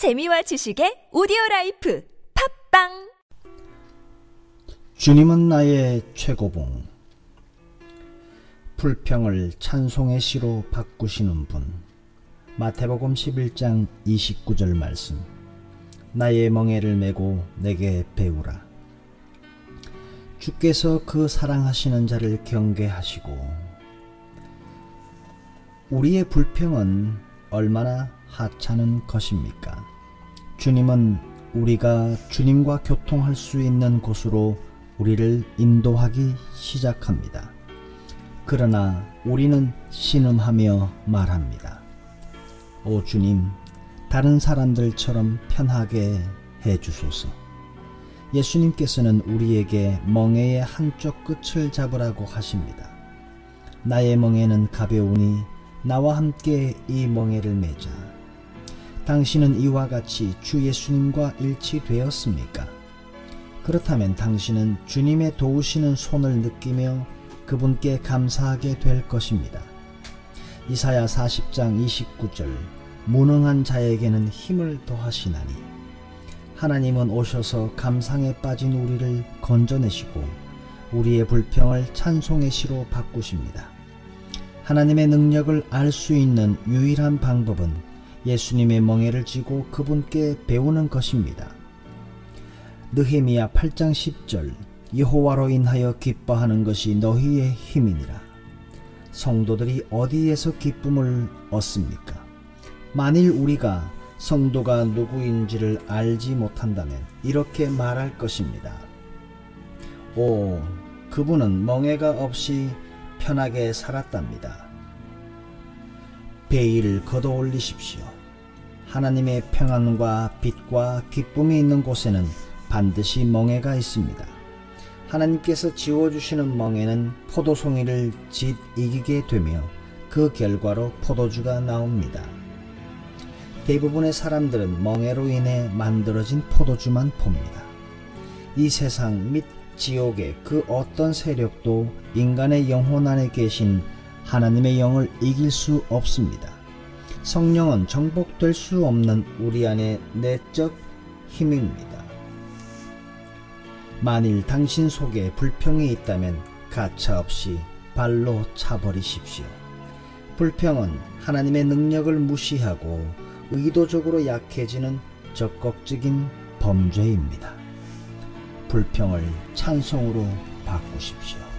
재미와 지식의 오디오 life 팟빵 주님은 나의 최고봉. 불평을 찬송의 시로 바꾸시는 분. 마태복음 11장 29절 말씀. 나의 멍에를 메고 내게 배우라. 주께서 그 사랑하시는 자를 경계하시고 우리의 불평은 얼마나 하찮은 것입니까? 주님은 우리가 주님과 교통할 수 있는 곳으로 우리를 인도하기 시작합니다. 그러나 우리는 신음하며 말합니다. 오 주님, 다른 사람들처럼 편하게 해 주소서. 예수님께서는 우리에게 멍에의 한쪽 끝을 잡으라고 하십니다. 나의 멍에는 가벼우니 나와 함께 이 멍에를 매자. 당신은 이와 같이 주 예수님과 일치되었습니까? 그렇다면 당신은 주님의 도우시는 손을 느끼며 그분께 감사하게 될 것입니다. 이사야 40장 29절 무능한 자에게는 힘을 더하시나니 하나님은 오셔서 감상에 빠진 우리를 건져내시고 우리의 불평을 찬송의 시로 바꾸십니다. 하나님의 능력을 알 수 있는 유일한 방법은 예수님의 멍에를 쥐고 그분께 배우는 것입니다. 느헤미야 8장 10절 여호와로 인하여 기뻐하는 것이 너희의 힘이니라. 성도들이 어디에서 기쁨을 얻습니까? 만일 우리가 성도가 누구인지를 알지 못한다면 이렇게 말할 것입니다. 오, 그분은 멍해가 없이 편하게 살았답니다. 베일을 걷어 올리십시오. 하나님의 평안과 빛과 기쁨이 있는 곳에는 반드시 멍해가 있습니다. 하나님께서 지워주시는 멍에는 포도송이를 짓 이기게 되며 그 결과로 포도주가 나옵니다. 대부분의 사람들은 멍해로 인해 만들어진 포도주만 봅니다. 이 세상 및 지옥의 그 어떤 세력도 인간의 영혼 안에 계신 하나님의 영을 이길 수 없습니다. 성령은 정복될 수 없는 우리 안의 내적 힘입니다. 만일 당신 속에 불평이 있다면 가차없이 발로 차버리십시오. 불평은 하나님의 능력을 무시하고 의도적으로 약해지는 적극적인 범죄입니다. 불평을 찬송으로 바꾸십시오.